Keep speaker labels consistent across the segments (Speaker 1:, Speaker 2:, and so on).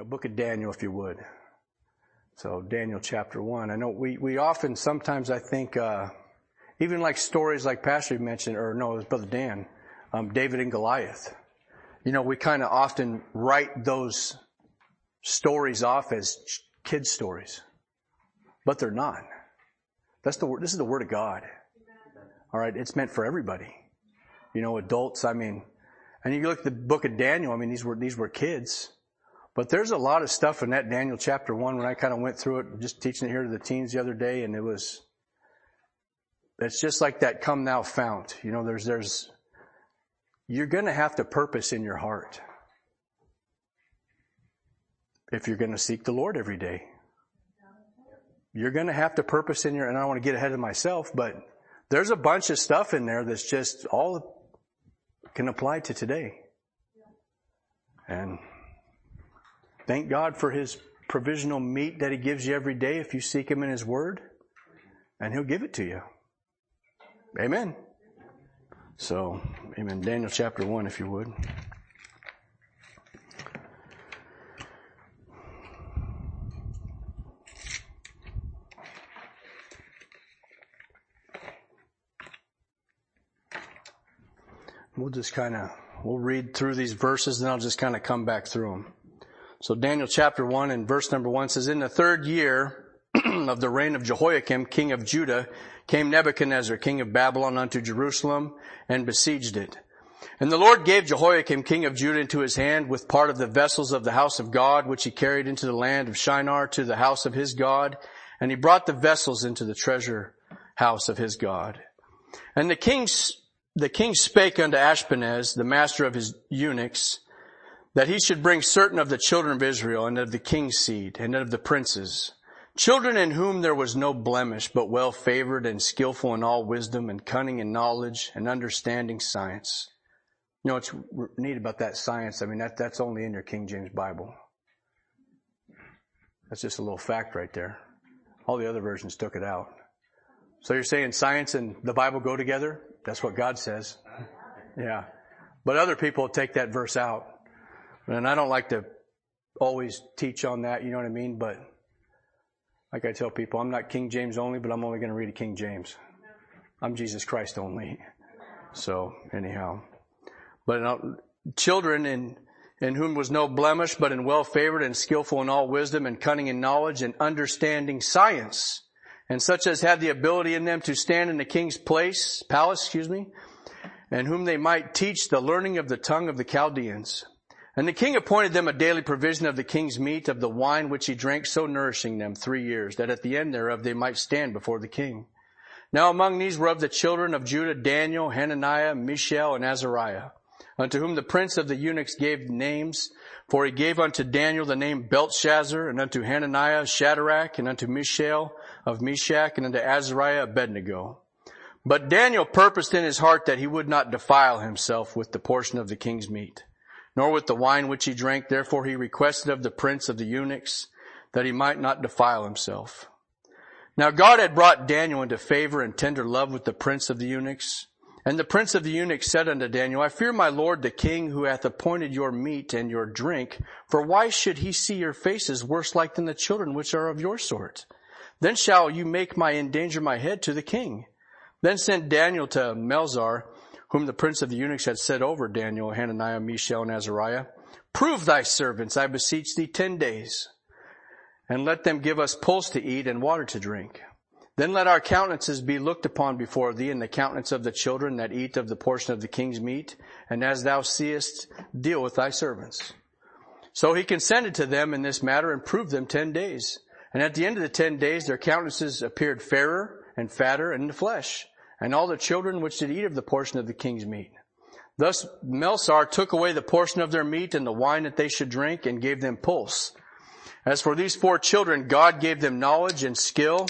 Speaker 1: The book of Daniel, if you would. So Daniel chapter one. I know we, we often, sometimes I think, uh, even like stories like Pastor mentioned, or no, it was Brother Dan, um, David and Goliath. You know, we kind of often write those stories off as kid stories, but they're not. That's the word. This is the word of God. All right. It's meant for everybody. You know, adults. I mean, and you look at the book of Daniel. I mean, these were, these were kids, but there's a lot of stuff in that Daniel chapter one when I kind of went through it, just teaching it here to the teens the other day. And it was, it's just like that come now fount. You know, there's, there's, you're going to have to purpose in your heart if you're going to seek the Lord every day. You're going to have to purpose in your, and I don't want to get ahead of myself, but there's a bunch of stuff in there that's just all can apply to today. And thank God for His provisional meat that He gives you every day if you seek Him in His Word, and He'll give it to you. Amen. So, amen. Daniel chapter 1, if you would. We'll just kind of, we'll read through these verses and I'll just kind of come back through them. So Daniel chapter 1 and verse number 1 says, In the third year of the reign of Jehoiakim, king of Judah, came Nebuchadnezzar, king of Babylon, unto Jerusalem and besieged it. And the Lord gave Jehoiakim, king of Judah, into his hand with part of the vessels of the house of God, which he carried into the land of Shinar to the house of his God. And he brought the vessels into the treasure house of his God. And the king's the king spake unto Ashpenaz, the master of his eunuchs, that he should bring certain of the children of Israel and of the king's seed and of the princes, children in whom there was no blemish, but well favored and skillful in all wisdom and cunning and knowledge and understanding science. You know what's neat about that science? I mean, that, that's only in your King James Bible. That's just a little fact right there. All the other versions took it out. So you're saying science and the Bible go together? That's what God says. Yeah. But other people take that verse out. And I don't like to always teach on that, you know what I mean? But like I tell people, I'm not King James only, but I'm only going to read a King James. I'm Jesus Christ only. So anyhow, but uh, children in, in whom was no blemish, but in well favored and skillful in all wisdom and cunning in knowledge and understanding science and such as had the ability in them to stand in the king's place, palace, excuse me, and whom they might teach the learning of the tongue of the Chaldeans. And the king appointed them a daily provision of the king's meat, of the wine which he drank, so nourishing them three years, that at the end thereof they might stand before the king. Now among these were of the children of Judah Daniel, Hananiah, Mishael, and Azariah, unto whom the prince of the eunuchs gave names, for he gave unto Daniel the name Belteshazzar, and unto Hananiah Shadrach, and unto Mishael of Meshach and unto Azariah Abednego. But Daniel purposed in his heart that he would not defile himself with the portion of the king's meat, nor with the wine which he drank. Therefore he requested of the prince of the eunuchs that he might not defile himself. Now God had brought Daniel into favor and tender love with the prince of the eunuchs. And the prince of the eunuchs said unto Daniel, I fear my lord the king who hath appointed your meat and your drink, for why should he see your faces worse like than the children which are of your sort? Then shall you make my endanger my head to the king. Then sent Daniel to Melzar, whom the prince of the eunuchs had set over Daniel, Hananiah, Mishael, and Azariah. Prove thy servants, I beseech thee, ten days, and let them give us pulse to eat and water to drink. Then let our countenances be looked upon before thee, and the countenance of the children that eat of the portion of the king's meat, and as thou seest, deal with thy servants. So he consented to them in this matter and proved them ten days. And at the end of the ten days, their countenances appeared fairer and fatter in the flesh, and all the children which did eat of the portion of the king's meat. Thus Melzar took away the portion of their meat and the wine that they should drink and gave them pulse. As for these four children, God gave them knowledge and skill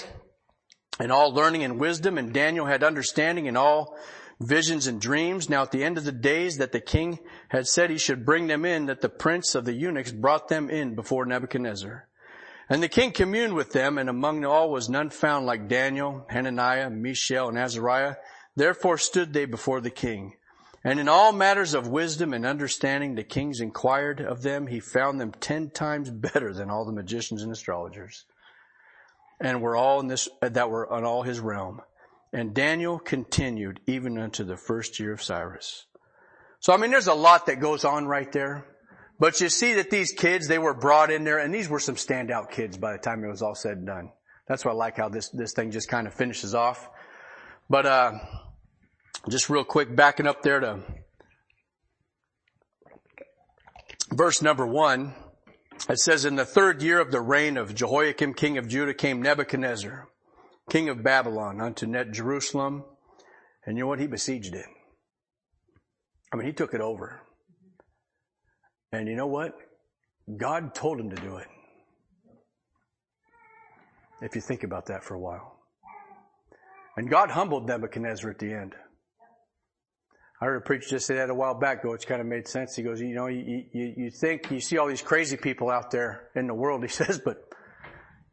Speaker 1: and all learning and wisdom, and Daniel had understanding in all visions and dreams. Now at the end of the days that the king had said he should bring them in, that the prince of the eunuchs brought them in before Nebuchadnezzar. And the king communed with them, and among all was none found like Daniel, Hananiah, Mishael, and Azariah. Therefore stood they before the king. And in all matters of wisdom and understanding, the kings inquired of them. He found them ten times better than all the magicians and astrologers. And were all in this, that were on all his realm. And Daniel continued even unto the first year of Cyrus. So I mean, there's a lot that goes on right there. But you see that these kids, they were brought in there and these were some standout kids by the time it was all said and done. That's why I like how this, this thing just kind of finishes off. But, uh, just real quick, backing up there to verse number one, it says, in the third year of the reign of Jehoiakim, king of Judah, came Nebuchadnezzar, king of Babylon, unto Net Jerusalem. And you know what? He besieged it. I mean, he took it over. And you know what? God told him to do it. If you think about that for a while. And God humbled Nebuchadnezzar at the end. I heard a preacher just say that a while back, which kind of made sense. He goes, you know, you, you, you think, you see all these crazy people out there in the world, he says, but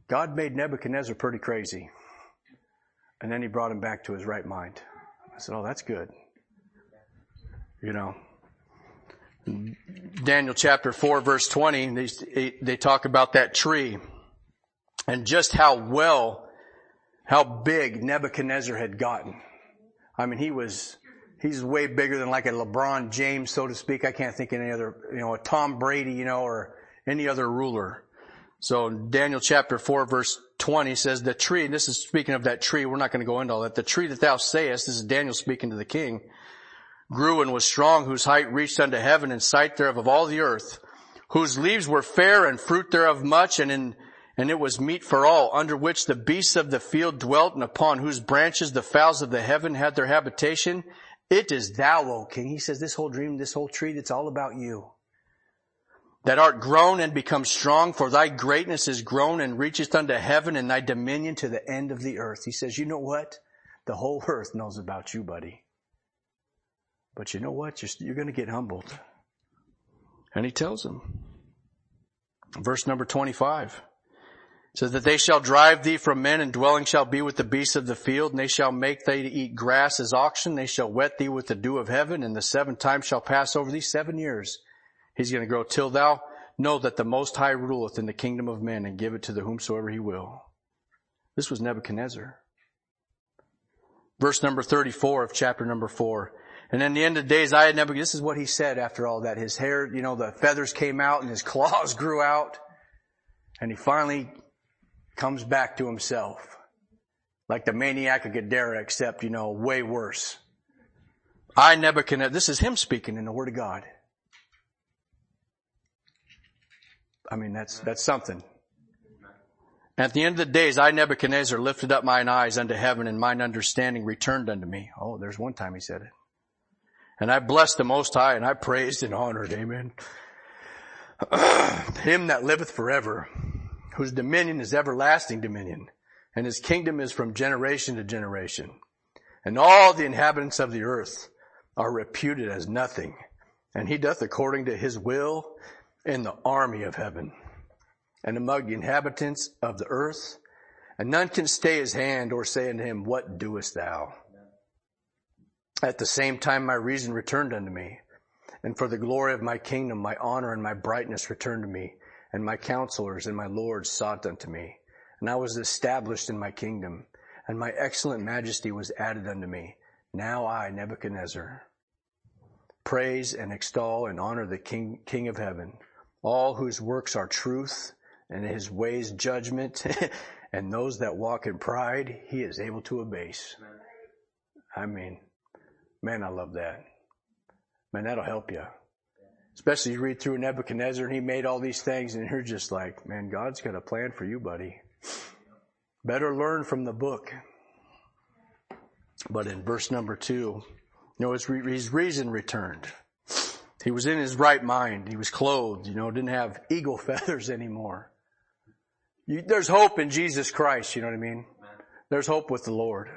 Speaker 1: God made Nebuchadnezzar pretty crazy. And then he brought him back to his right mind. I said, oh, that's good. You know, Daniel chapter 4 verse 20, they, they talk about that tree and just how well, how big Nebuchadnezzar had gotten. I mean, he was, he's way bigger than like a LeBron James, so to speak. I can't think of any other, you know, a Tom Brady, you know, or any other ruler. So Daniel chapter 4 verse 20 says the tree, and this is speaking of that tree, we're not going to go into all that. The tree that thou sayest, this is Daniel speaking to the king, grew and was strong, whose height reached unto heaven and sight thereof of all the earth, whose leaves were fair and fruit thereof much, and in and it was meat for all, under which the beasts of the field dwelt, and upon whose branches the fowls of the heaven had their habitation. It is thou, O king. He says this whole dream, this whole treat, it's all about you. That art grown and become strong, for thy greatness is grown and reacheth unto heaven and thy dominion to the end of the earth. He says, you know what? The whole earth knows about you, buddy. But you know what? You're, you're going to get humbled. And he tells him. Verse number 25 says that they shall drive thee from men and dwelling shall be with the beasts of the field and they shall make thee to eat grass as oxen. They shall wet thee with the dew of heaven and the seven times shall pass over thee seven years. He's going to grow till thou know that the most high ruleth in the kingdom of men and give it to the whomsoever he will. This was Nebuchadnezzar. Verse number 34 of chapter number four. And in the end of the days, I had Nebuchadnezzar, this is what he said after all that. His hair, you know, the feathers came out and his claws grew out. And he finally comes back to himself. Like the maniac of Gadara, except, you know, way worse. I Nebuchadnezzar, this is him speaking in the Word of God. I mean, that's, that's something. At the end of the days, I Nebuchadnezzar lifted up mine eyes unto heaven and mine understanding returned unto me. Oh, there's one time he said it. And I blessed the Most High and I praised and honored, amen. Him that liveth forever whose dominion is everlasting dominion, and his kingdom is from generation to generation. And all the inhabitants of the earth are reputed as nothing, and he doth according to his will in the army of heaven, and among the inhabitants of the earth, and none can stay his hand or say unto him, What doest thou? At the same time my reason returned unto me, and for the glory of my kingdom my honor and my brightness returned to me, and my counselors and my lords sought unto me. And I was established in my kingdom, and my excellent majesty was added unto me. Now I, Nebuchadnezzar, praise and extol and honor the King, King of heaven, all whose works are truth and his ways judgment, and those that walk in pride, he is able to abase. I mean, man, I love that. Man, that'll help you. Especially you read through Nebuchadnezzar and he made all these things and you're just like, man, God's got a plan for you, buddy. Better learn from the book. But in verse number two, you know, his, his reason returned. He was in his right mind. He was clothed, you know, didn't have eagle feathers anymore. You, there's hope in Jesus Christ, you know what I mean? There's hope with the Lord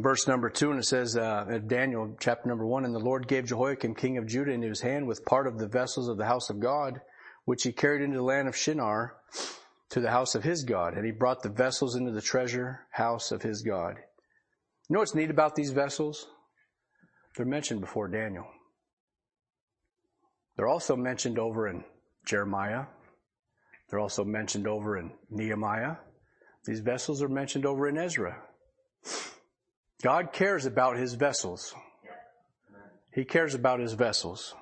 Speaker 1: verse number two, and it says, uh, Daniel chapter number one, and the Lord gave Jehoiakim king of Judah into his hand with part of the vessels of the house of God, which he carried into the land of Shinar to the house of his God, and he brought the vessels into the treasure house of his God. You know what's neat about these vessels? They're mentioned before Daniel. They're also mentioned over in Jeremiah. They're also mentioned over in Nehemiah. These vessels are mentioned over in Ezra. God cares about his vessels. He cares about his vessels.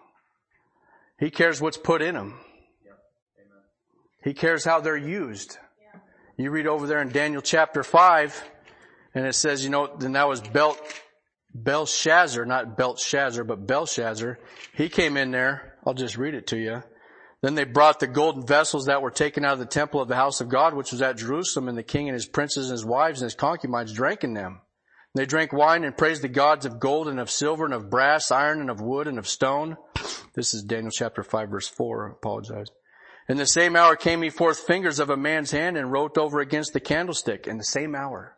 Speaker 1: He cares what's put in them. He cares how they're used. You read over there in Daniel chapter 5, and it says, you know, then that was Belt, Belshazzar, not Belshazzar, but Belshazzar. He came in there. I'll just read it to you. Then they brought the golden vessels that were taken out of the temple of the house of God, which was at Jerusalem, and the king and his princes and his wives and his concubines drank in them. They drank wine and praised the gods of gold and of silver and of brass, iron and of wood and of stone. This is Daniel chapter 5 verse 4. I apologize. In the same hour came he forth fingers of a man's hand and wrote over against the candlestick in the same hour.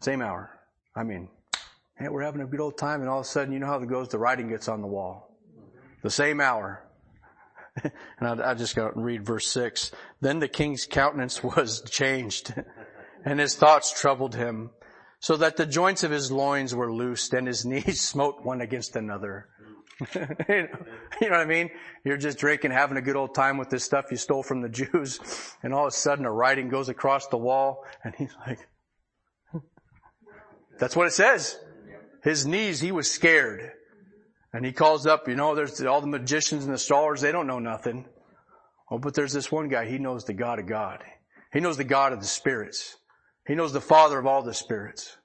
Speaker 1: Same hour. I mean, hey, we're having a good old time and all of a sudden, you know how it goes, the writing gets on the wall. The same hour. and I, I just got to read verse six. Then the king's countenance was changed and his thoughts troubled him so that the joints of his loins were loosed and his knees smote one against another. you, know, what I mean? You're just drinking, having a good old time with this stuff you stole from the Jews, and all of a sudden a writing goes across the wall, and he's like, that's what it says. His knees, he was scared. And he calls up, you know, there's all the magicians and the stars, they don't know nothing. Oh, but there's this one guy, he knows the God of God. He knows the God of the spirits. He knows the father of all the spirits.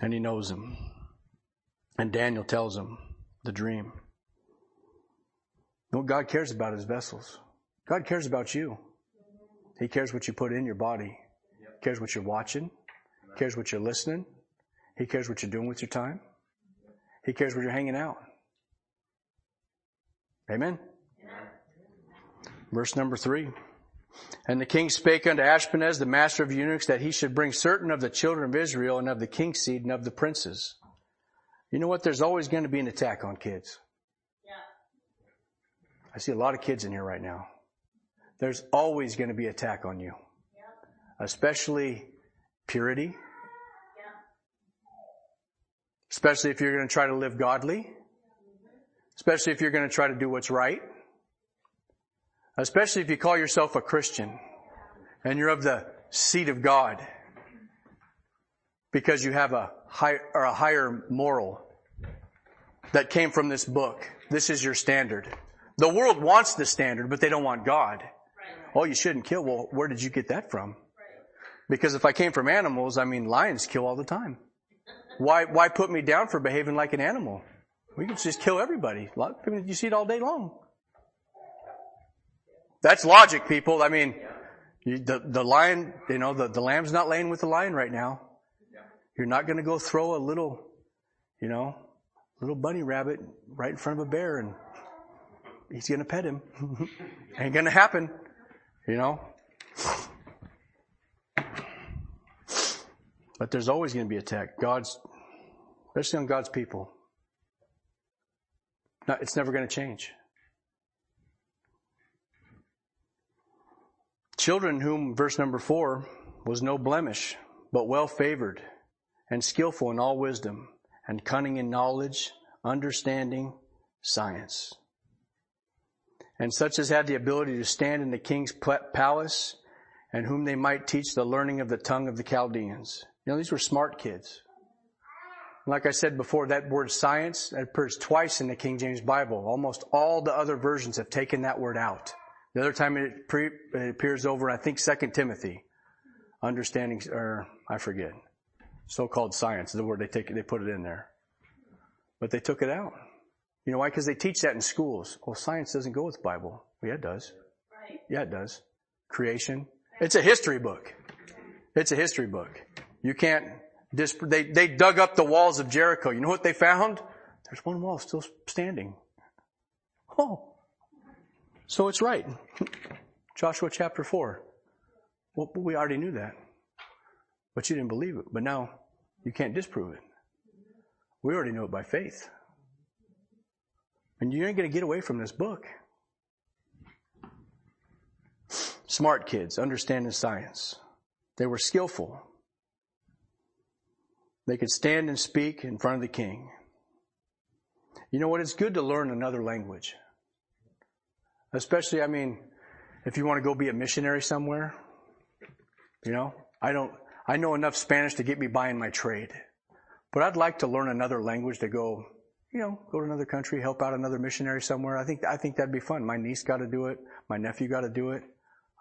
Speaker 1: And he knows him. And Daniel tells him the dream. You God cares about his vessels. God cares about you. He cares what you put in your body. He cares what you're watching. He cares what you're listening. He cares what you're doing with your time. He cares where you're hanging out. Amen. Verse number three. And the king spake unto Ashpenaz, the master of eunuchs, that he should bring certain of the children of Israel and of the king's seed and of the princes. You know what? There's always going to be an attack on kids. Yeah. I see a lot of kids in here right now. There's always going to be attack on you. Yeah. Especially purity. Yeah. Especially if you're going to try to live godly. Mm-hmm. Especially if you're going to try to do what's right. Especially if you call yourself a Christian and you're of the seed of God because you have a high, or a higher moral that came from this book. This is your standard. The world wants the standard, but they don't want God. Oh, you shouldn't kill. Well, where did you get that from? Because if I came from animals, I mean, lions kill all the time. Why, why put me down for behaving like an animal? We can just kill everybody. You see it all day long. That's logic, people. I mean, you, the, the lion, you know, the, the lamb's not laying with the lion right now. You're not going to go throw a little, you know, little bunny rabbit right in front of a bear and he's going to pet him. Ain't going to happen, you know. But there's always going to be attack. God's, especially on God's people. it's never going to change. Children whom, verse number four, was no blemish, but well favored, and skillful in all wisdom, and cunning in knowledge, understanding, science. And such as had the ability to stand in the king's palace, and whom they might teach the learning of the tongue of the Chaldeans. You know, these were smart kids. Like I said before, that word science appears twice in the King James Bible. Almost all the other versions have taken that word out. The other time it, pre, it appears over, I think, Second Timothy. Understanding, or I forget. So-called science, the word they take, they put it in there. But they took it out. You know why? Because they teach that in schools. Well, science doesn't go with Bible. Well, yeah, it does. Right. Yeah, it does. Creation. It's a history book. It's a history book. You can't, disp- they, they dug up the walls of Jericho. You know what they found? There's one wall still standing. Oh, so it's right. Joshua chapter 4. Well, we already knew that. But you didn't believe it. But now you can't disprove it. We already know it by faith. And you ain't going to get away from this book. Smart kids, understanding science. They were skillful. they could stand and speak in front of the king. You know what? It's good to learn another language. Especially, I mean, if you want to go be a missionary somewhere, you know, I don't, I know enough Spanish to get me by in my trade. But I'd like to learn another language to go, you know, go to another country, help out another missionary somewhere. I think, I think that'd be fun. My niece got to do it. My nephew got to do it.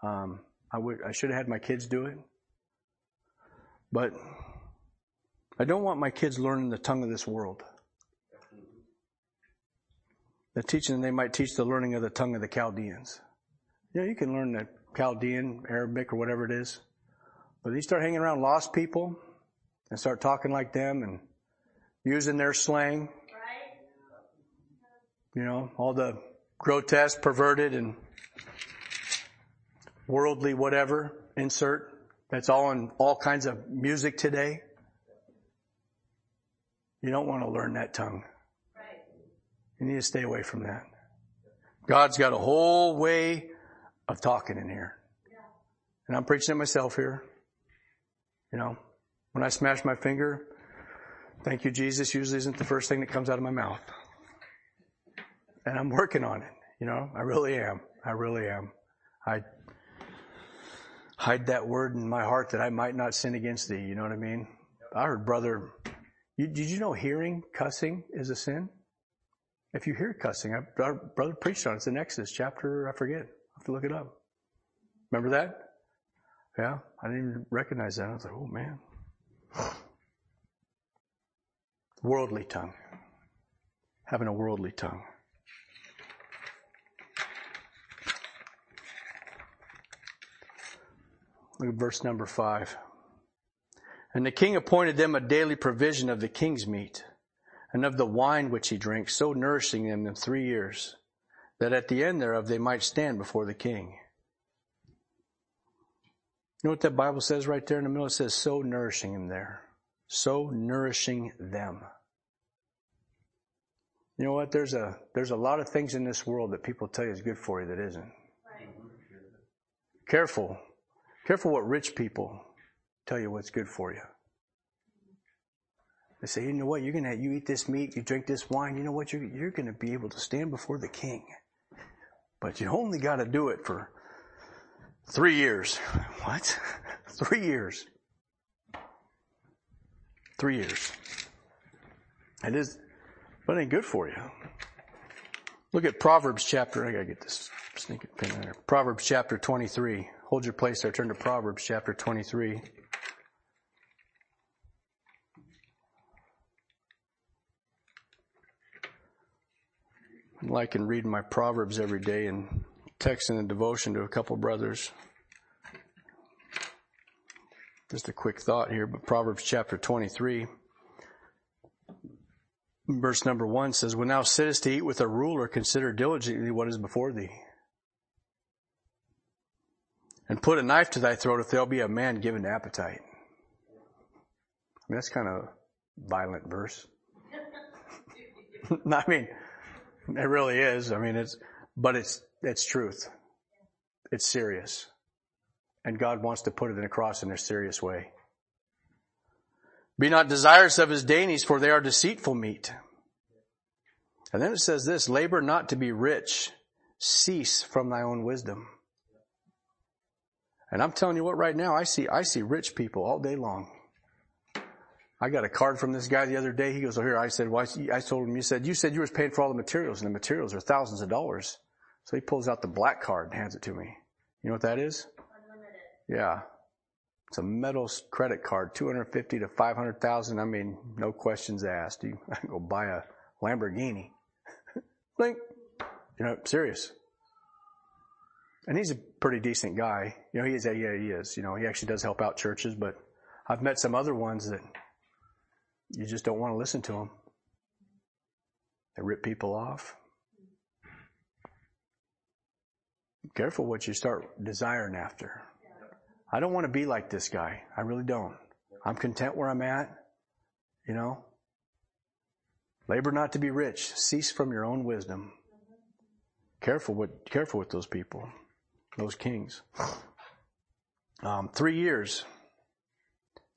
Speaker 1: Um, I would, I should have had my kids do it. But I don't want my kids learning the tongue of this world. They're teaching they might teach the learning of the tongue of the Chaldeans. Yeah, you can learn the Chaldean, Arabic, or whatever it is. But you start hanging around lost people and start talking like them and using their slang. You know, all the grotesque, perverted, and worldly whatever insert. That's all in all kinds of music today. You don't want to learn that tongue. You need to stay away from that. God's got a whole way of talking in here. And I'm preaching it myself here. You know, when I smash my finger, thank you, Jesus, usually isn't the first thing that comes out of my mouth. And I'm working on it. You know, I really am. I really am. I hide that word in my heart that I might not sin against thee. You know what I mean? I heard brother, you, did you know hearing cussing is a sin? If you hear cussing, I, brother preached on it. It's in Exodus chapter, I forget. I have to look it up. Remember that? Yeah, I didn't even recognize that. I was like, oh man. Worldly tongue. Having a worldly tongue. Look at verse number five. And the king appointed them a daily provision of the king's meat and of the wine which he drinks, so nourishing them in three years, that at the end thereof they might stand before the king. You know what that Bible says right there in the middle? It says, so nourishing him there. So nourishing them. You know what? There's a, there's a lot of things in this world that people tell you is good for you that isn't. Right. Careful. Careful what rich people tell you what's good for you. Say, you know what? You're gonna, you eat this meat, you drink this wine. You know what? You're, you're gonna be able to stand before the king. But you only gotta do it for Three years. What? Three years. Three years. It is, but it ain't good for you. Look at Proverbs chapter, I gotta get this sneaking pin in there. Proverbs chapter 23. Hold your place there. Turn to Proverbs chapter 23. I'm liking reading my Proverbs every day and texting a devotion to a couple brothers. Just a quick thought here, but Proverbs chapter 23, verse number 1 says, When thou sittest to eat with a ruler, consider diligently what is before thee. And put a knife to thy throat if there'll be a man given to appetite. I mean, that's kind of violent verse. I mean, it really is. I mean, it's, but it's it's truth. It's serious. And God wants to put it across in a serious way. Be not desirous of his dainties, for they are deceitful meat. And then it says this, labor not to be rich, cease from thy own wisdom. And I'm telling you what right now, I see, I see rich people all day long. I got a card from this guy the other day. He goes, oh here, I said, well, I told him, you said, you said you was paying for all the materials and the materials are thousands of dollars. So he pulls out the black card and hands it to me. You know what that is? Unlimited. Yeah. It's a metal credit card, 250 to 500,000. I mean, no questions asked. You I can go buy a Lamborghini. Blink. You know, serious. And he's a pretty decent guy. You know, he is, yeah, he is. You know, he actually does help out churches, but I've met some other ones that you just don't want to listen to them. They rip people off. Careful what you start desiring after. I don't want to be like this guy. I really don't. I'm content where I'm at. You know? Labor not to be rich. Cease from your own wisdom. Careful with, careful with those people, those kings. Um, three years.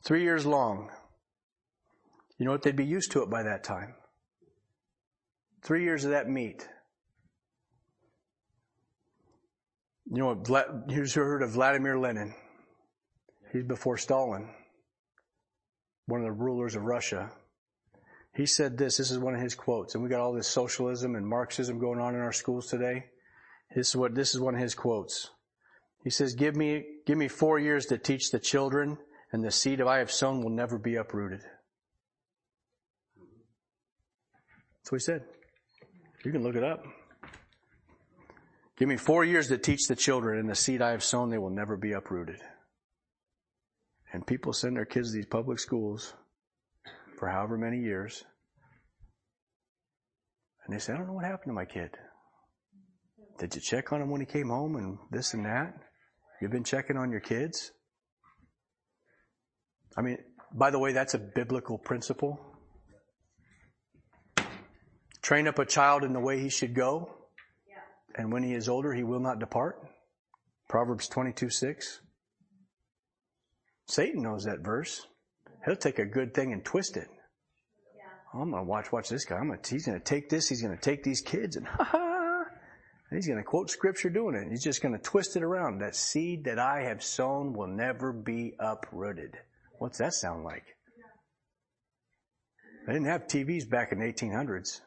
Speaker 1: Three years long. You know what? They'd be used to it by that time. Three years of that meat. You know, here's heard of Vladimir Lenin. He's before Stalin, one of the rulers of Russia. He said this, this is one of his quotes, and we got all this socialism and Marxism going on in our schools today. This is what, this is one of his quotes. He says, give me, give me four years to teach the children and the seed of I have sown will never be uprooted. That's what he said. You can look it up. Give me four years to teach the children and the seed I have sown, they will never be uprooted. And people send their kids to these public schools for however many years. And they say, I don't know what happened to my kid. Did you check on him when he came home and this and that? You've been checking on your kids? I mean, by the way, that's a biblical principle. Train up a child in the way he should go, and when he is older, he will not depart. Proverbs 22 6. Satan knows that verse. He'll take a good thing and twist it. Yeah. I'm gonna watch, watch this guy. I'm gonna, he's gonna take this, he's gonna take these kids and ha ha. He's gonna quote scripture doing it. He's just gonna twist it around. That seed that I have sown will never be uprooted. What's that sound like? They didn't have TVs back in the 1800s.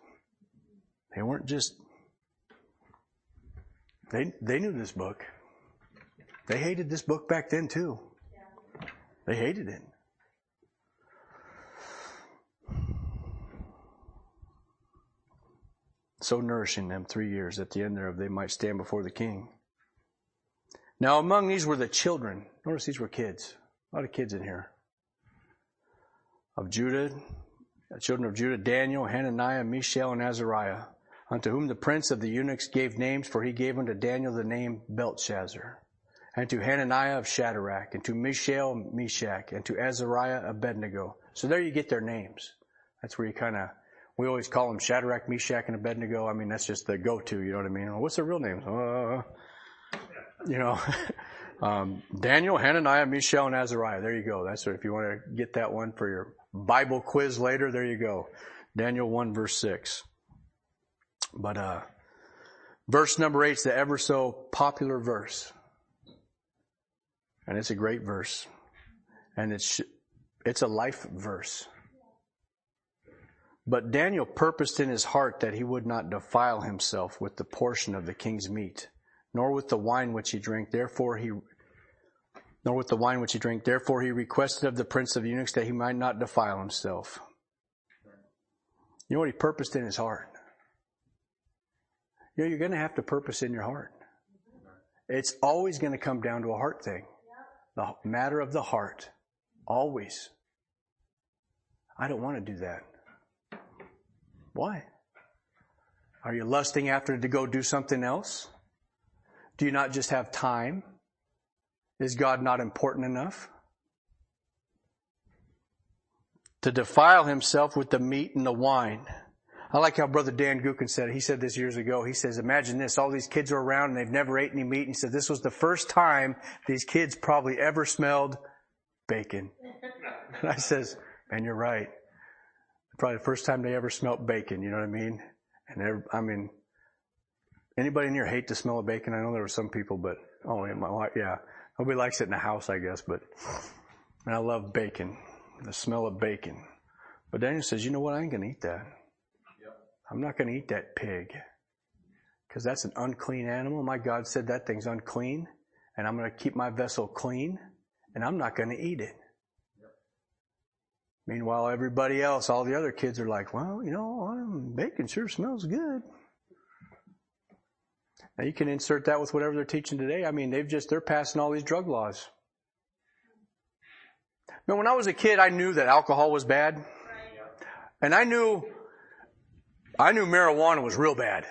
Speaker 1: They weren't just, they, they knew this book. They hated this book back then too. They hated it. So nourishing them three years at the end thereof they might stand before the king. Now among these were the children. Notice these were kids. A lot of kids in here. Of Judah, children of Judah, Daniel, Hananiah, Mishael, and Azariah, unto whom the prince of the eunuchs gave names, for he gave unto Daniel the name Belshazzar, and to Hananiah of Shadrach, and to Mishael Meshach, and to Azariah of Abednego. So there you get their names. That's where you kind of, we always call them Shadrach, Meshach, and Abednego. I mean, that's just the go-to, you know what I mean? What's their real names? Uh, you know, um, Daniel, Hananiah, Mishael, and Azariah. There you go. That's what, if you want to get that one for your Bible quiz later, there you go. Daniel 1 verse 6. But, uh, verse number 8 is the ever so popular verse. And it's a great verse. And it's, it's a life verse. But Daniel purposed in his heart that he would not defile himself with the portion of the king's meat, nor with the wine which he drank. Therefore he, nor with the wine which he drank. Therefore he requested of the prince of eunuchs that he might not defile himself. You know what he purposed in his heart? You know, you're going to have to purpose in your heart. It's always going to come down to a heart thing. The matter of the heart. Always. I don't want to do that. Why? Are you lusting after to go do something else? Do you not just have time? Is God not important enough? To defile himself with the meat and the wine. I like how Brother Dan Gukin said it. He said this years ago. He says, imagine this. All these kids are around and they've never ate any meat. And he said this was the first time these kids probably ever smelled bacon. And I says, man, you're right. Probably the first time they ever smelled bacon. You know what I mean? And I mean, anybody in here hate the smell of bacon? I know there were some people, but oh, yeah, my wife, yeah. Nobody likes it in the house, I guess, but and I love bacon. The smell of bacon. But Daniel says, you know what? I ain't going to eat that. I'm not going to eat that pig because that's an unclean animal. My God said that thing's unclean and I'm going to keep my vessel clean and I'm not going to eat it. Meanwhile, everybody else, all the other kids are like, well, you know, um, bacon sure smells good. Now you can insert that with whatever they're teaching today. I mean, they've just, they're passing all these drug laws. Now, when I was a kid, I knew that alcohol was bad. And I knew I knew marijuana was real bad.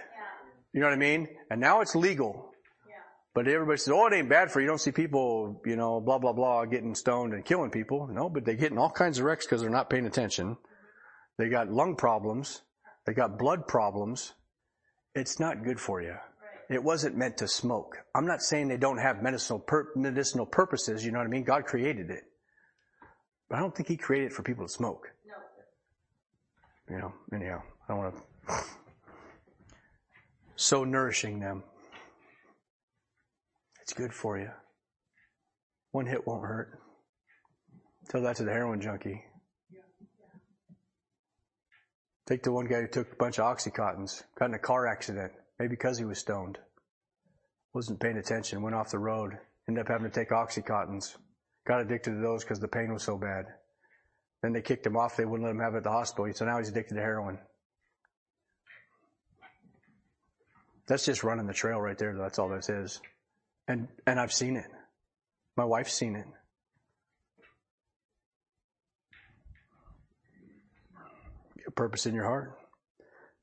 Speaker 1: You know what I mean? And now it's legal. But everybody says, oh, it ain't bad for you. You don't see people, you know, blah, blah, blah, getting stoned and killing people. No, but they get in all kinds of wrecks because they're not paying attention. They got lung problems. They got blood problems. It's not good for you. It wasn't meant to smoke. I'm not saying they don't have medicinal, pur- medicinal purposes. You know what I mean? God created it. But I don't think He created it for people to smoke. No. you know, anyhow, I don't want to. So nourishing them. It's good for you. One hit won't hurt. Tell that to the heroin junkie. Take the one guy who took a bunch of Oxycontins, got in a car accident, maybe because he was stoned. Wasn't paying attention, went off the road, ended up having to take Oxycontins. Got addicted to those because the pain was so bad. Then they kicked him off, they wouldn't let him have it at the hospital, so now he's addicted to heroin. That's just running the trail right there, that's all this is. And and I've seen it. My wife's seen it. Purpose in your heart.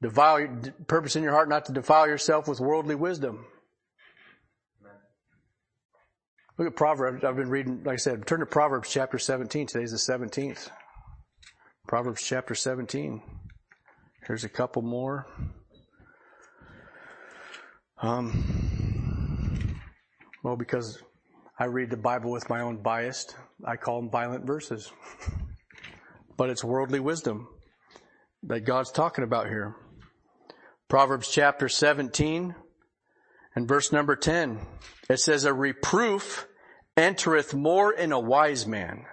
Speaker 1: Defile, purpose in your heart not to defile yourself with worldly wisdom. Look at Proverbs. I've been reading, like I said, turn to Proverbs chapter 17. Today's the 17th. Proverbs chapter 17. Here's a couple more. Um, well, because I read the Bible with my own bias, I call them violent verses. but it's worldly wisdom that God's talking about here. Proverbs chapter 17 and verse number 10. It says, a reproof entereth more in a wise man.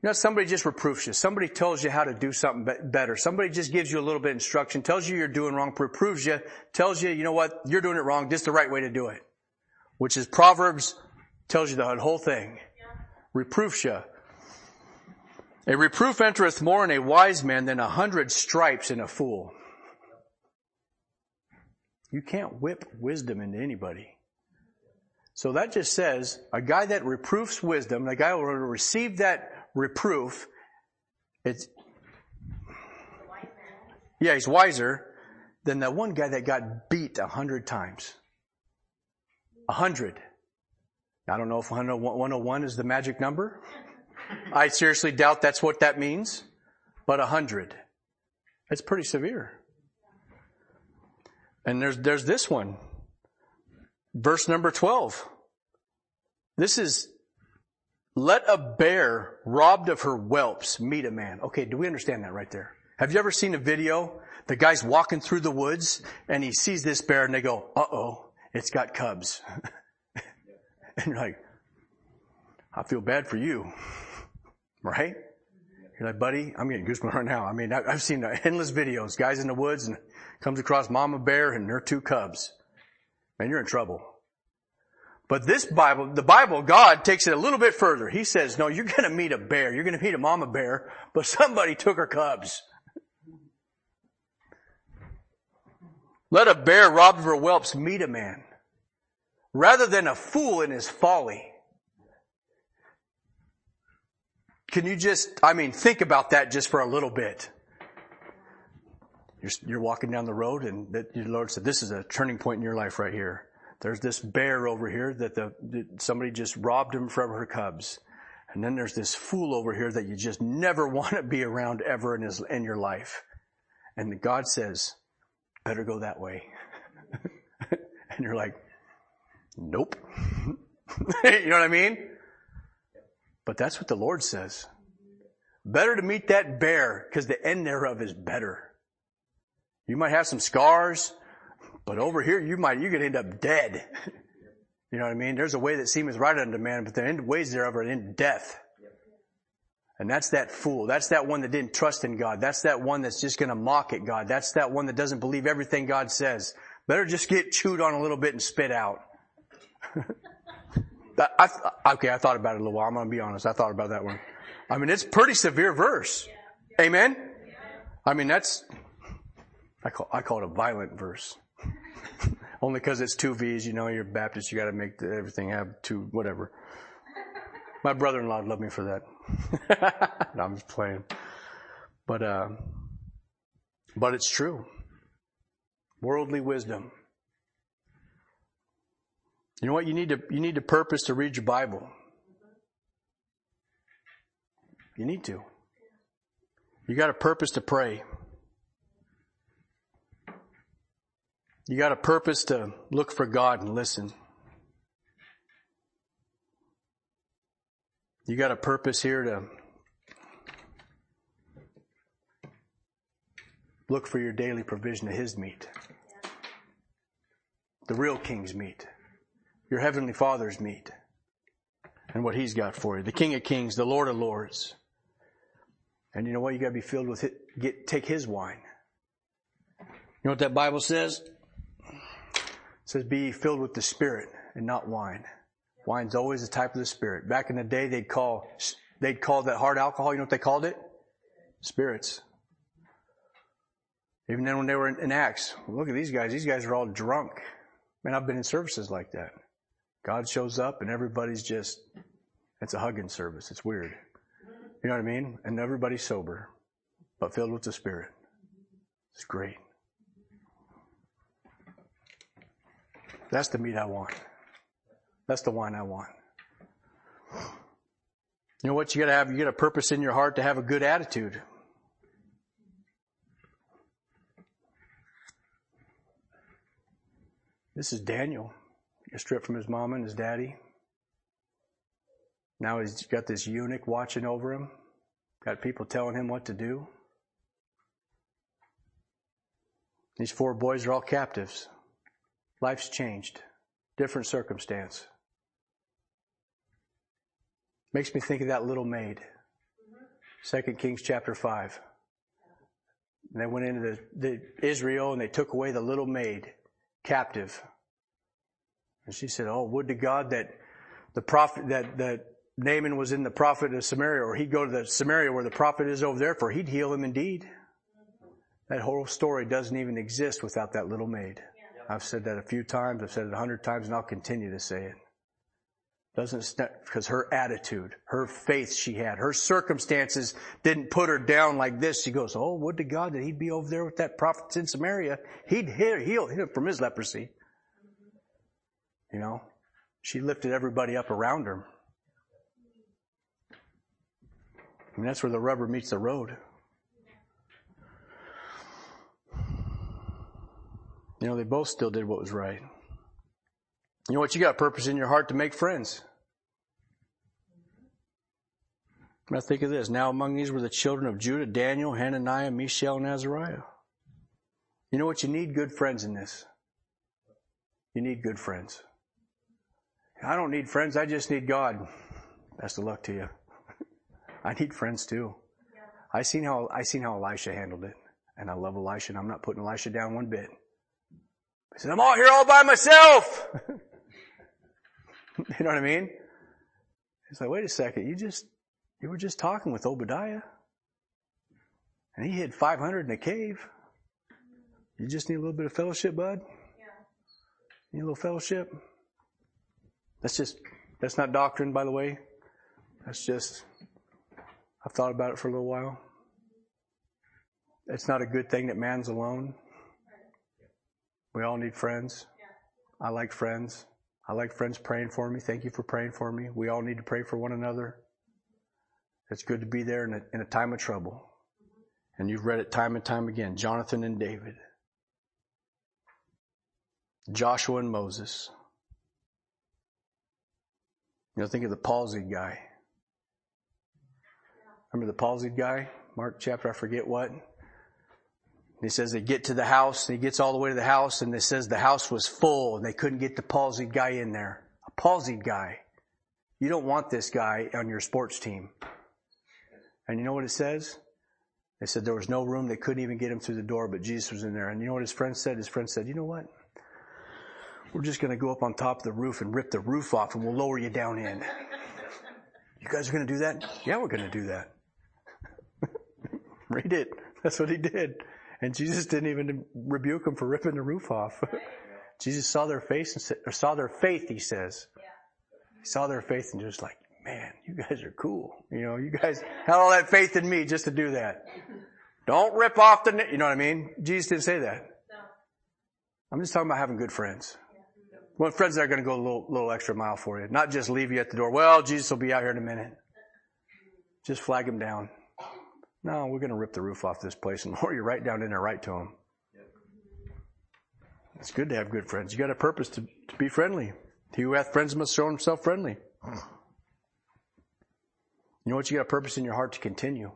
Speaker 1: You know, somebody just reproofs you. Somebody tells you how to do something better. Somebody just gives you a little bit of instruction, tells you you're doing wrong, reproves you, tells you, you know what, you're doing it wrong, just the right way to do it. Which is Proverbs tells you the whole thing. Reproofs you. A reproof entereth more in a wise man than a hundred stripes in a fool. You can't whip wisdom into anybody. So that just says a guy that reproofs wisdom, the guy who will receive that reproof, it's, yeah, he's wiser than that one guy that got beat a hundred times. A hundred. I don't know if 101 is the magic number. I seriously doubt that's what that means, but a hundred. It's pretty severe. And there's, there's this one. Verse number 12. This is, let a bear robbed of her whelps meet a man. Okay, do we understand that right there? Have you ever seen a video? The guy's walking through the woods and he sees this bear and they go, uh oh, it's got cubs. and you're like, I feel bad for you. Right? You're like, buddy, I'm getting goosebumps right now. I mean, I've seen endless videos, guys in the woods and comes across mama bear and her two cubs. Man, you're in trouble. But this Bible, the Bible, God takes it a little bit further. He says, no, you're gonna meet a bear. You're gonna meet a mama bear, but somebody took her cubs. Let a bear robbed of her whelps meet a man, rather than a fool in his folly. Can you just, I mean, think about that just for a little bit. You're, you're walking down the road and the Lord said, this is a turning point in your life right here. There's this bear over here that the, that somebody just robbed him from her cubs. And then there's this fool over here that you just never want to be around ever in his, in your life. And God says, better go that way. and you're like, nope. you know what I mean? But that's what the Lord says. Better to meet that bear because the end thereof is better. You might have some scars, but over here you might, you could end up dead. you know what I mean? There's a way that seemeth right unto man, but the end ways thereof are in death. And that's that fool. That's that one that didn't trust in God. That's that one that's just gonna mock at God. That's that one that doesn't believe everything God says. Better just get chewed on a little bit and spit out. I, okay, I thought about it a little while. I'm gonna be honest. I thought about that one. I mean, it's pretty severe verse. Amen? I mean, that's, I call, I call it a violent verse. Only because it's two V's, you know, you're Baptist, you gotta make the, everything have two, whatever. My brother-in-law loved me for that. no, I'm just playing. But, uh, but it's true. Worldly wisdom. You know what? You need to, you need to purpose to read your Bible. You need to. You got a purpose to pray. You got a purpose to look for God and listen. You got a purpose here to Look for your daily provision of His meat. The real King's meat. Your Heavenly Father's meat. And what He's got for you. The King of Kings, the Lord of Lords. And you know what? You gotta be filled with it. Get, take His wine. You know what that Bible says? It says be filled with the Spirit and not wine. Wine's always a type of the Spirit. Back in the day, they'd call, they'd call that hard alcohol, you know what they called it? Spirits. Even then when they were in, in Acts, look at these guys. These guys are all drunk. Man, I've been in services like that. God shows up and everybody's just, it's a hugging service. It's weird. You know what I mean? And everybody's sober, but filled with the Spirit. It's great. That's the meat I want. That's the wine I want. You know what you gotta have? You get a purpose in your heart to have a good attitude. This is Daniel. He stripped from his mom and his daddy. Now he's got this eunuch watching over him. Got people telling him what to do. These four boys are all captives. Life's changed. Different circumstance. Makes me think of that little maid. Second Kings chapter five. And they went into the, the Israel and they took away the little maid captive. And she said, Oh, would to God that the prophet, that, that Naaman was in the prophet of Samaria, or he'd go to the Samaria where the prophet is over there, for he'd heal him indeed. That whole story doesn't even exist without that little maid. I've said that a few times, I've said it a hundred times, and I'll continue to say it. Doesn't, because her attitude, her faith she had, her circumstances didn't put her down like this. She goes, oh, would to God that he'd be over there with that prophet in Samaria. He'd heal him from his leprosy. You know, she lifted everybody up around her. I mean, that's where the rubber meets the road. You know, they both still did what was right. You know what? You got purpose in your heart to make friends. Now think of this. Now among these were the children of Judah, Daniel, Hananiah, Mishael, and Azariah. You know what? You need good friends in this. You need good friends. I don't need friends. I just need God. Best of luck to you. I need friends too. I seen how I seen how Elisha handled it, and I love Elisha. And I'm not putting Elisha down one bit. He said, "I'm all here all by myself." you know what I mean? He's like, "Wait a second. You just you were just talking with Obadiah, and he hid 500 in a cave. You just need a little bit of fellowship, bud. Yeah. Need a little fellowship. That's just that's not doctrine, by the way. That's just I've thought about it for a little while. It's not a good thing that man's alone. We all need friends. I like friends. I like friends praying for me. Thank you for praying for me. We all need to pray for one another. It's good to be there in a, in a time of trouble. Mm-hmm. And you've read it time and time again. Jonathan and David. Joshua and Moses. You know, think of the palsied guy. Remember the palsied guy? Mark chapter, I forget what. He says they get to the house, and he gets all the way to the house, and it says the house was full, and they couldn't get the palsied guy in there. A palsied guy. You don't want this guy on your sports team. And you know what it says? They said there was no room. They couldn't even get him through the door, but Jesus was in there. And you know what his friend said? His friend said, you know what? We're just going to go up on top of the roof and rip the roof off and we'll lower you down in. You guys are going to do that? Yeah, we're going to do that. Read it. That's what he did. And Jesus didn't even rebuke them for ripping the roof off. Jesus saw their face and said, or saw their faith, he says. He saw their faith and just like, man, you guys are cool. You know, you guys had all that faith in me just to do that. Don't rip off the, you know what I mean? Jesus didn't say that. I'm just talking about having good friends. Want friends that are going to go a little, little extra mile for you. Not just leave you at the door. Well, Jesus will be out here in a minute. Just flag him down. No, we're going to rip the roof off this place and lower you right down in there right to him. It's good to have good friends. You got a purpose to, to be friendly. He who hath friends must show himself friendly. You know what? You got a purpose in your heart to continue.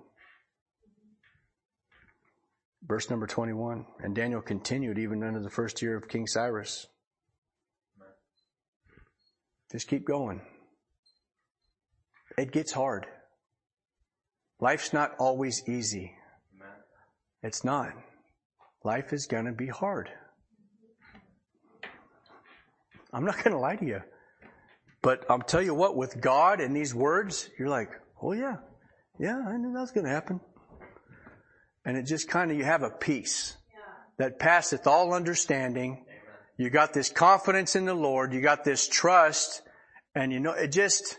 Speaker 1: Verse number 21. And Daniel continued even under the first year of King Cyrus. Just keep going. It gets hard. Life's not always easy. It's not. Life is going to be hard. I'm not going to lie to you. But I'll tell you what, with God and these words, you're like, oh yeah, yeah, I knew that was going to happen. And it just kind of, you have a peace that passeth all understanding. You got this confidence in the Lord. You got this trust. And you know, it just,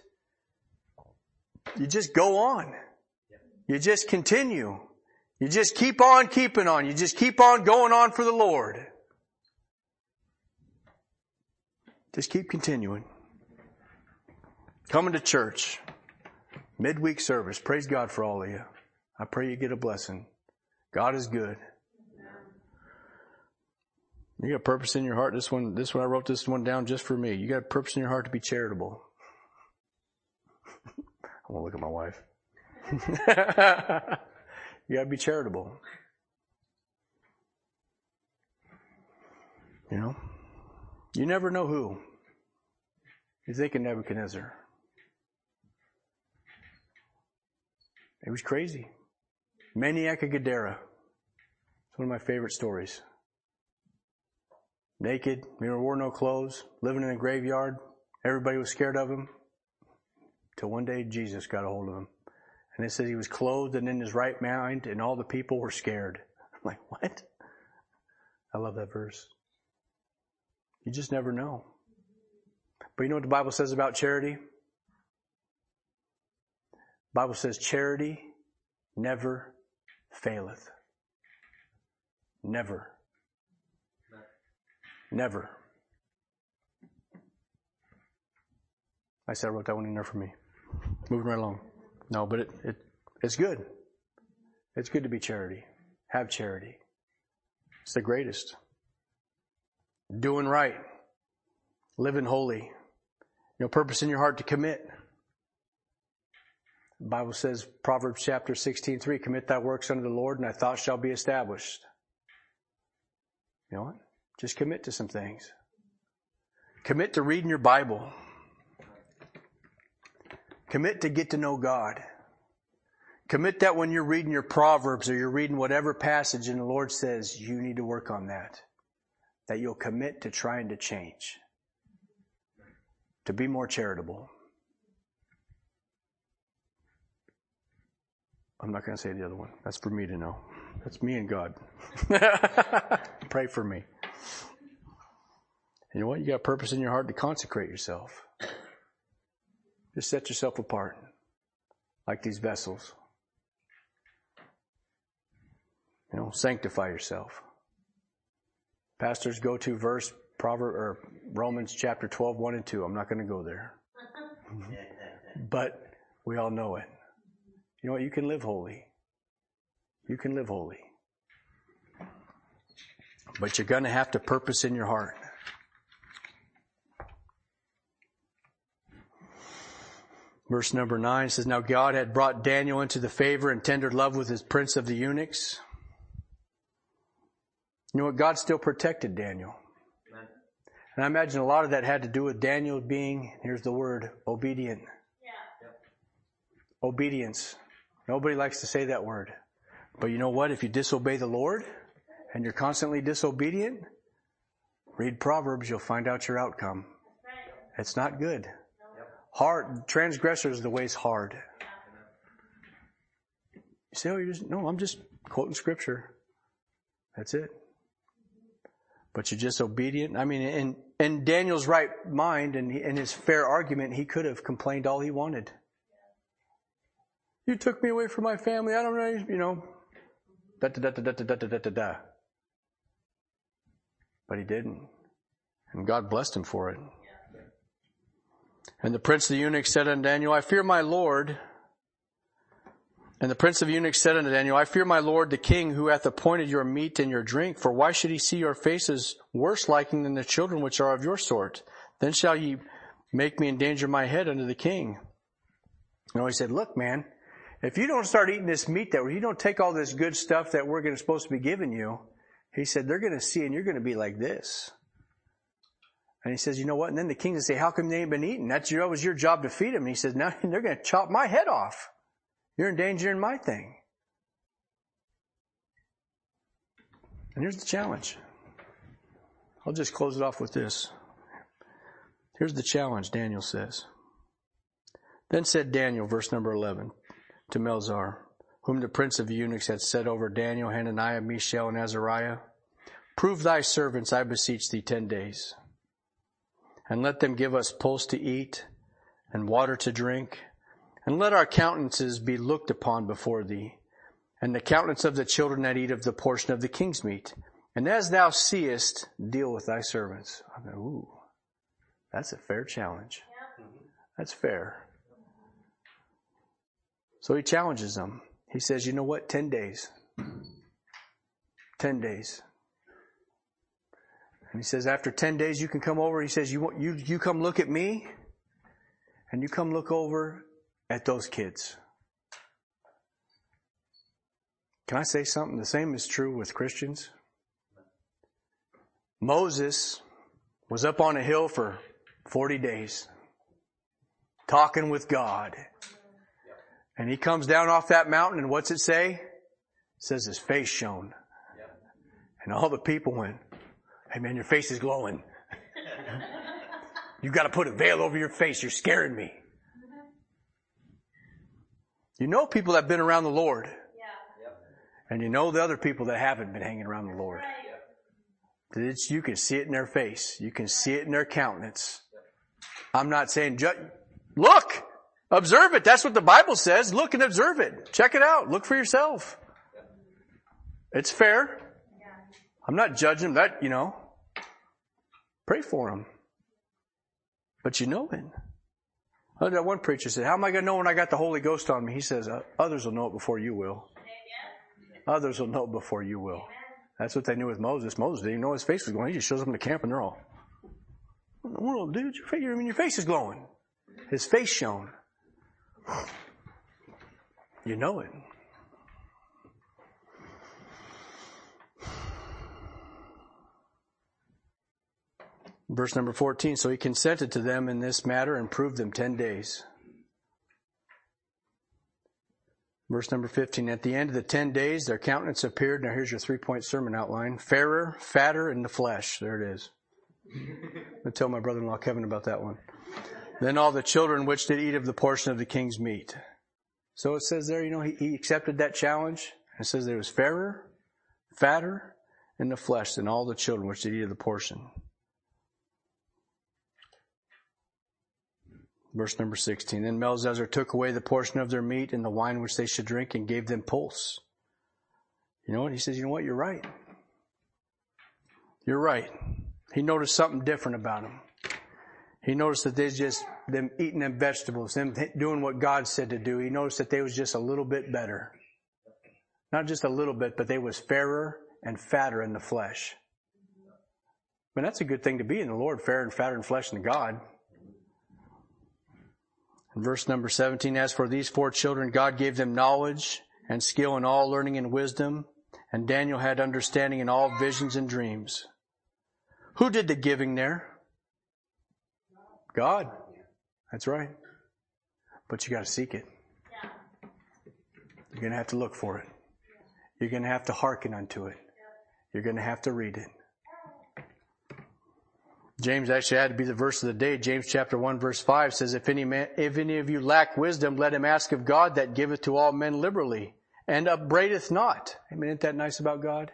Speaker 1: you just go on. You just continue. You just keep on keeping on. You just keep on going on for the Lord. Just keep continuing. Coming to church. Midweek service. Praise God for all of you. I pray you get a blessing. God is good. You got a purpose in your heart. This one, this one, I wrote this one down just for me. You got a purpose in your heart to be charitable. I want to look at my wife. you got to be charitable. You know, you never know who. You're thinking Nebuchadnezzar. It was crazy. Maniac of Gadara. It's one of my favorite stories. Naked, he wore no clothes, living in a graveyard. Everybody was scared of him. Till one day Jesus got a hold of him. And it says he was clothed and in his right mind, and all the people were scared. I'm like, what? I love that verse. You just never know. But you know what the Bible says about charity? The Bible says charity never faileth. Never. Never. I said I wrote that one in there for me. Moving right along. No, but it, it it's good. It's good to be charity. Have charity. It's the greatest. Doing right. Living holy. You know, purpose in your heart to commit. The Bible says, Proverbs chapter 16, 3, commit thy works unto the Lord and thy thoughts shall be established. You know what? Just commit to some things. Commit to reading your Bible. Commit to get to know God. Commit that when you're reading your Proverbs or you're reading whatever passage and the Lord says you need to work on that, that you'll commit to trying to change, to be more charitable. I'm not going to say the other one. That's for me to know. That's me and God. Pray for me. You know what? You got purpose in your heart to consecrate yourself. Just set yourself apart like these vessels. You know, sanctify yourself. Pastor's go to verse, Proverb or Romans chapter 12, 1 and 2. I'm not going to go there. but we all know it. You know what? You can live holy. You can live holy. But you're going to have to purpose in your heart. Verse number nine says, Now God had brought Daniel into the favor and tender love with his prince of the eunuchs. You know what? God still protected Daniel. And I imagine a lot of that had to do with Daniel being, here's the word, obedient. Yeah. Obedience. Nobody likes to say that word. But you know what? If you disobey the Lord and you're constantly disobedient, read Proverbs, you'll find out your outcome. It's not good. Hard, transgressors, the way's hard. You say, oh, you're just, no, I'm just quoting scripture. That's it. But you're just obedient. I mean, in, in Daniel's right mind and in his fair argument, he could have complained all he wanted. You took me away from my family. I don't know, you know. Da da da da da da da da da. But he didn't. And God blessed him for it. And the prince of the eunuchs said unto Daniel, I fear my Lord. And the prince of the eunuchs said unto Daniel, I fear my Lord the king who hath appointed your meat and your drink, for why should he see your faces worse liking than the children which are of your sort? Then shall ye make me endanger my head unto the king. And he said, look, man, if you don't start eating this meat that you don't take all this good stuff that we're supposed to be giving you, he said, they're going to see and you're going to be like this. And he says, you know what? And then the king will say, how come they ain't been eating? That's your, that was your job to feed them. And he says, now they're going to chop my head off. You're endangering my thing. And here's the challenge. I'll just close it off with this. Here's the challenge, Daniel says. Then said Daniel, verse number 11, to Melzar, whom the prince of the eunuchs had set over Daniel, Hananiah, Mishael, and Azariah, Prove thy servants, I beseech thee, ten days, and let them give us pulse to eat and water to drink, and let our countenances be looked upon before thee, and the countenance of the children that eat of the portion of the king's meat. And as thou seest, deal with thy servants. I mean, ooh, that's a fair challenge. That's fair. So he challenges them. He says, you know what? 10 days. 10 days. And he says, after 10 days, you can come over. He says, you, want, you, you come look at me and you come look over at those kids. Can I say something? The same is true with Christians. Moses was up on a hill for 40 days talking with God. And he comes down off that mountain and what's it say? It says his face shone. And all the people went, Hey man, your face is glowing. You've got to put a veil over your face. You're scaring me. You know people that have been around the Lord. And you know the other people that haven't been hanging around the Lord. It's, you can see it in their face. You can see it in their countenance. I'm not saying, look, observe it. That's what the Bible says. Look and observe it. Check it out. Look for yourself. It's fair. I'm not judging that, you know. Pray for them. But you know it. That one preacher said, how am I going to know when I got the Holy Ghost on me? He says, uh, others will know it before you will. Others will know it before you will. That's what they knew with Moses. Moses didn't even know his face was glowing. He just shows up in the camp and they're all, what in the world, dude? Your face, I mean, your face is glowing. His face shone. You know it. Verse number 14, so he consented to them in this matter and proved them 10 days. Verse number 15, at the end of the 10 days, their countenance appeared. Now here's your three point sermon outline. Fairer, fatter in the flesh. There it is. I'll tell my brother-in-law Kevin about that one. Then all the children which did eat of the portion of the king's meat. So it says there, you know, he, he accepted that challenge. It says there was fairer, fatter in the flesh than all the children which did eat of the portion. Verse number 16. Then Melzazar took away the portion of their meat and the wine which they should drink and gave them pulse. You know what? He says, you know what? You're right. You're right. He noticed something different about them. He noticed that they just, them eating them vegetables, them doing what God said to do. He noticed that they was just a little bit better. Not just a little bit, but they was fairer and fatter in the flesh. I mean, that's a good thing to be in the Lord, fair and fatter in flesh than God. Verse number 17, as for these four children, God gave them knowledge and skill in all learning and wisdom, and Daniel had understanding in all visions and dreams. Who did the giving there? God. That's right. But you gotta seek it. You're gonna have to look for it. You're gonna have to hearken unto it. You're gonna have to read it. James actually had to be the verse of the day. James chapter 1 verse 5 says, if any man, if any of you lack wisdom, let him ask of God that giveth to all men liberally and upbraideth not. I mean, isn't that nice about God?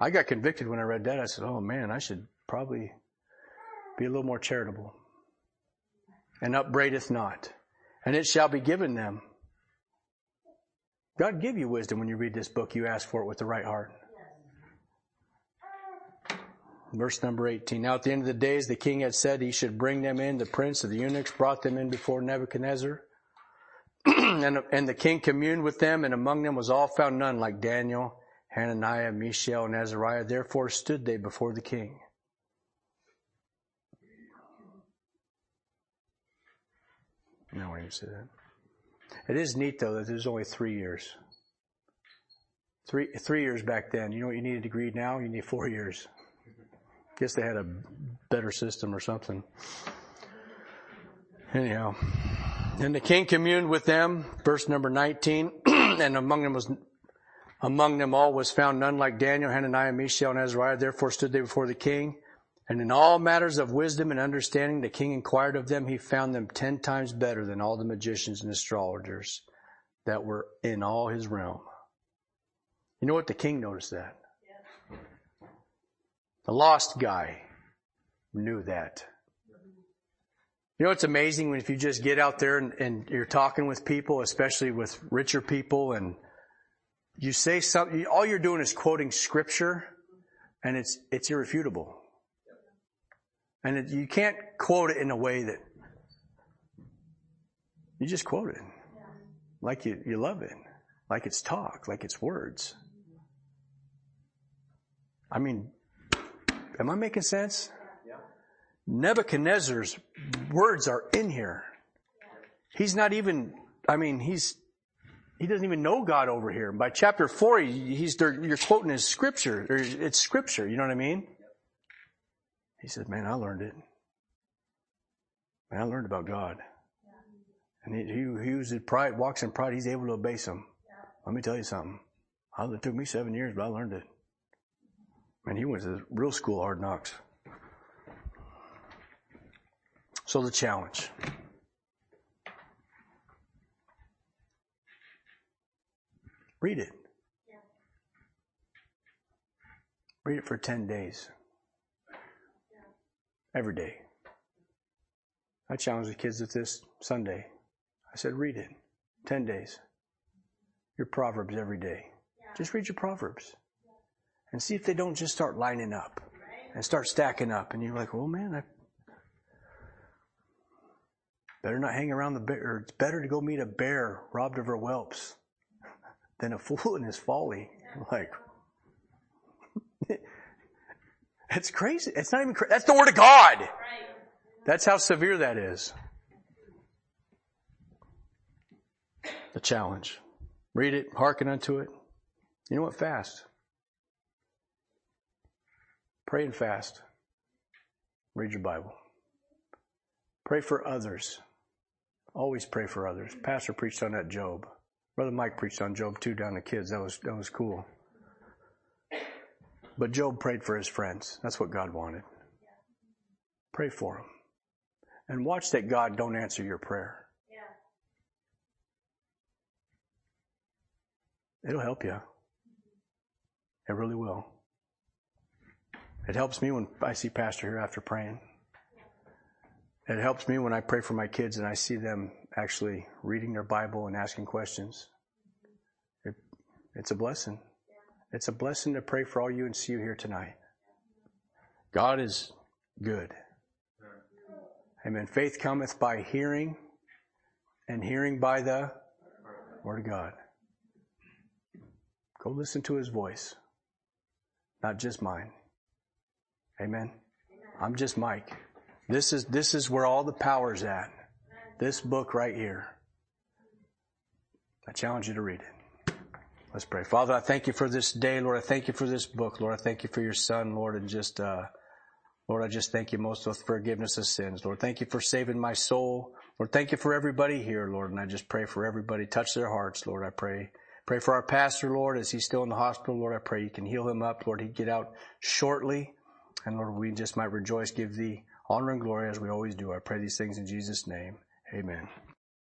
Speaker 1: I got convicted when I read that. I said, oh man, I should probably be a little more charitable. And upbraideth not. And it shall be given them. God give you wisdom when you read this book. You ask for it with the right heart. Verse number 18. Now at the end of the days, the king had said he should bring them in. The prince of the eunuchs brought them in before Nebuchadnezzar. and, and the king communed with them, and among them was all found none like Daniel, Hananiah, Mishael, and Azariah. Therefore stood they before the king. Where you say that? It is neat though that there's only three years. Three three years back then. You know what you need a degree now? You need four years. Guess they had a better system or something. Anyhow. And the king communed with them, verse number 19, and among them was among them all was found none like Daniel, Hananiah, Mishael, and Azariah. Therefore stood they before the king. And in all matters of wisdom and understanding, the king inquired of them. He found them ten times better than all the magicians and astrologers that were in all his realm. You know what? The king noticed that. The lost guy knew that. You know, it's amazing when if you just get out there and, and, you're talking with people, especially with richer people, and you say something, all you're doing is quoting scripture, and it's, it's irrefutable. And it, you can't quote it in a way that you just quote it like you, you love it, like it's talk, like it's words. I mean, am I making sense? Yeah. Nebuchadnezzar's words are in here. He's not even, I mean, he's, he doesn't even know God over here. By chapter four, he's, you're quoting his scripture, or it's scripture, you know what I mean? He said, man, I learned it. Man, I learned about God. And he, he, he was in pride, walks in pride, he's able to obey some. Let me tell you something. It took me seven years, but I learned it. Man, he went to real school hard knocks. So the challenge. Read it. Read it for 10 days. Every day. I challenged the kids with this Sunday. I said, read it. 10 days. Your Proverbs every day. Just read your Proverbs. And see if they don't just start lining up and start stacking up. And you're like, oh man, I better not hang around the bear. It's better to go meet a bear robbed of her whelps than a fool in his folly. Like, it's crazy. It's not even crazy. That's the word of God. That's how severe that is. The challenge. Read it, hearken unto it. You know what? Fast. Pray and fast. Read your Bible. Pray for others. Always pray for others. Pastor preached on that Job. Brother Mike preached on Job too down the kids. That was that was cool. But Job prayed for his friends. That's what God wanted. Pray for them. And watch that God don't answer your prayer. Yeah. It'll help you. It really will. It helps me when I see Pastor here after praying. It helps me when I pray for my kids and I see them actually reading their Bible and asking questions. It, it's a blessing. It's a blessing to pray for all you and see you here tonight. God is good. Amen. Faith cometh by hearing, and hearing by the Word of God. Go listen to His voice, not just mine. Amen. I'm just Mike. This is, this is where all the power's at. This book right here. I challenge you to read it. Let's pray. Father, I thank you for this day, Lord. I thank you for this book, Lord. I thank you for your son, Lord, and just, uh, Lord, I just thank you most for forgiveness of sins. Lord, thank you for saving my soul. Lord, thank you for everybody here, Lord. And I just pray for everybody. Touch their hearts, Lord. I pray. Pray for our pastor, Lord, as he's still in the hospital. Lord, I pray you can heal him up. Lord, he'd get out shortly. And Lord, we just might rejoice, give thee honor and glory as we always do. I pray these things in Jesus' name. Amen.